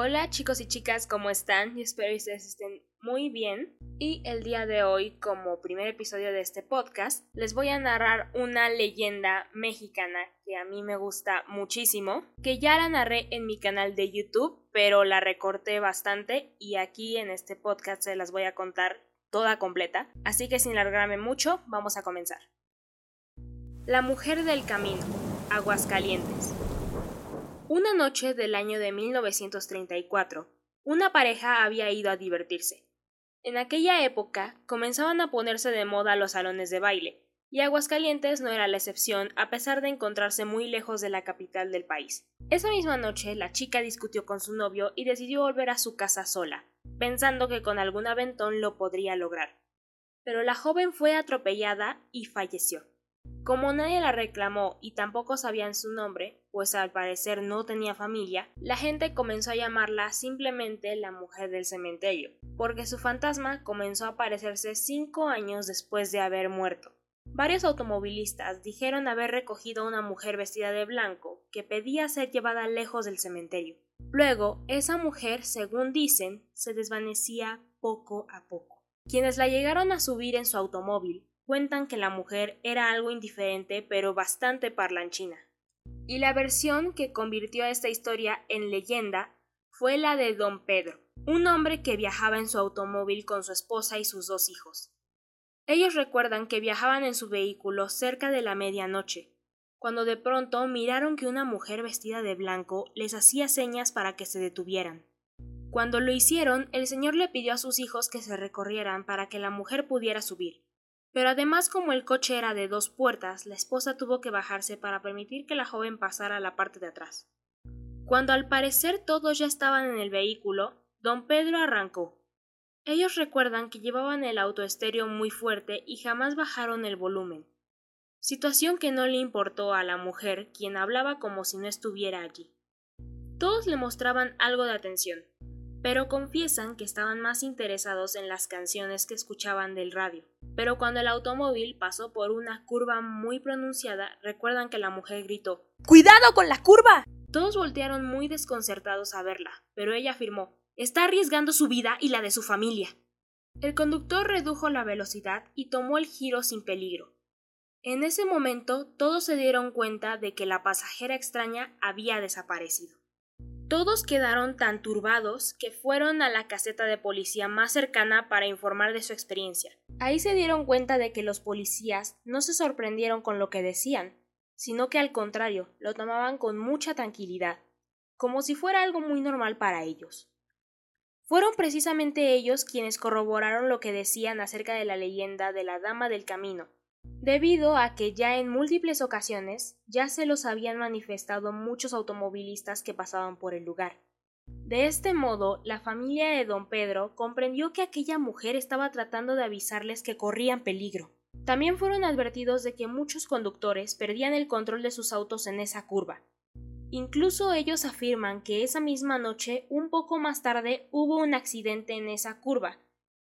Hola chicos y chicas, ¿cómo están? Yo espero que ustedes estén muy bien. Y el día de hoy, como primer episodio de este podcast, les voy a narrar una leyenda mexicana que a mí me gusta muchísimo, que ya la narré en mi canal de YouTube, pero la recorté bastante y aquí en este podcast se las voy a contar toda completa. Así que sin largarme mucho, vamos a comenzar. La mujer del camino, Aguascalientes. Una noche del año de 1934, una pareja había ido a divertirse. En aquella época comenzaban a ponerse de moda los salones de baile, y Aguascalientes no era la excepción a pesar de encontrarse muy lejos de la capital del país. Esa misma noche la chica discutió con su novio y decidió volver a su casa sola, pensando que con algún aventón lo podría lograr. Pero la joven fue atropellada y falleció. Como nadie la reclamó y tampoco sabían su nombre, pues al parecer no tenía familia, la gente comenzó a llamarla simplemente la mujer del cementerio, porque su fantasma comenzó a aparecerse cinco años después de haber muerto. Varios automovilistas dijeron haber recogido a una mujer vestida de blanco que pedía ser llevada lejos del cementerio. Luego, esa mujer, según dicen, se desvanecía poco a poco. Quienes la llegaron a subir en su automóvil cuentan que la mujer era algo indiferente pero bastante parlanchina. Y la versión que convirtió esta historia en leyenda fue la de don Pedro, un hombre que viajaba en su automóvil con su esposa y sus dos hijos. Ellos recuerdan que viajaban en su vehículo cerca de la medianoche, cuando de pronto miraron que una mujer vestida de blanco les hacía señas para que se detuvieran. Cuando lo hicieron, el señor le pidió a sus hijos que se recorrieran para que la mujer pudiera subir. Pero además como el coche era de dos puertas, la esposa tuvo que bajarse para permitir que la joven pasara a la parte de atrás. Cuando al parecer todos ya estaban en el vehículo, don Pedro arrancó. Ellos recuerdan que llevaban el auto estéreo muy fuerte y jamás bajaron el volumen, situación que no le importó a la mujer, quien hablaba como si no estuviera allí. Todos le mostraban algo de atención, pero confiesan que estaban más interesados en las canciones que escuchaban del radio. Pero cuando el automóvil pasó por una curva muy pronunciada, recuerdan que la mujer gritó ¡Cuidado con la curva! Todos voltearon muy desconcertados a verla, pero ella afirmó Está arriesgando su vida y la de su familia. El conductor redujo la velocidad y tomó el giro sin peligro. En ese momento todos se dieron cuenta de que la pasajera extraña había desaparecido. Todos quedaron tan turbados que fueron a la caseta de policía más cercana para informar de su experiencia. Ahí se dieron cuenta de que los policías no se sorprendieron con lo que decían, sino que al contrario, lo tomaban con mucha tranquilidad, como si fuera algo muy normal para ellos. Fueron precisamente ellos quienes corroboraron lo que decían acerca de la leyenda de la Dama del Camino, debido a que ya en múltiples ocasiones ya se los habían manifestado muchos automovilistas que pasaban por el lugar. De este modo, la familia de don Pedro comprendió que aquella mujer estaba tratando de avisarles que corrían peligro. También fueron advertidos de que muchos conductores perdían el control de sus autos en esa curva. Incluso ellos afirman que esa misma noche, un poco más tarde, hubo un accidente en esa curva,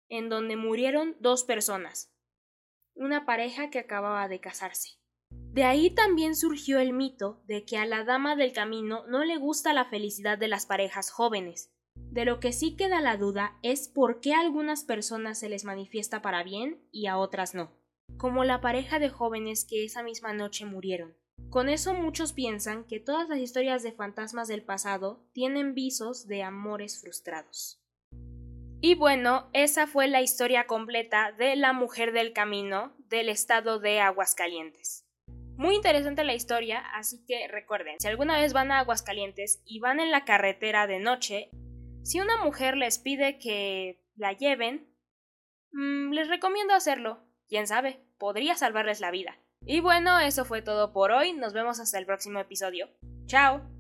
en donde murieron dos personas, una pareja que acababa de casarse. De ahí también surgió el mito de que a la dama del camino no le gusta la felicidad de las parejas jóvenes. De lo que sí queda la duda es por qué a algunas personas se les manifiesta para bien y a otras no, como la pareja de jóvenes que esa misma noche murieron. Con eso muchos piensan que todas las historias de fantasmas del pasado tienen visos de amores frustrados. Y bueno, esa fue la historia completa de la mujer del camino del estado de Aguascalientes. Muy interesante la historia, así que recuerden, si alguna vez van a Aguascalientes y van en la carretera de noche, si una mujer les pide que la lleven, mm, les recomiendo hacerlo. Quién sabe, podría salvarles la vida. Y bueno, eso fue todo por hoy, nos vemos hasta el próximo episodio. Chao.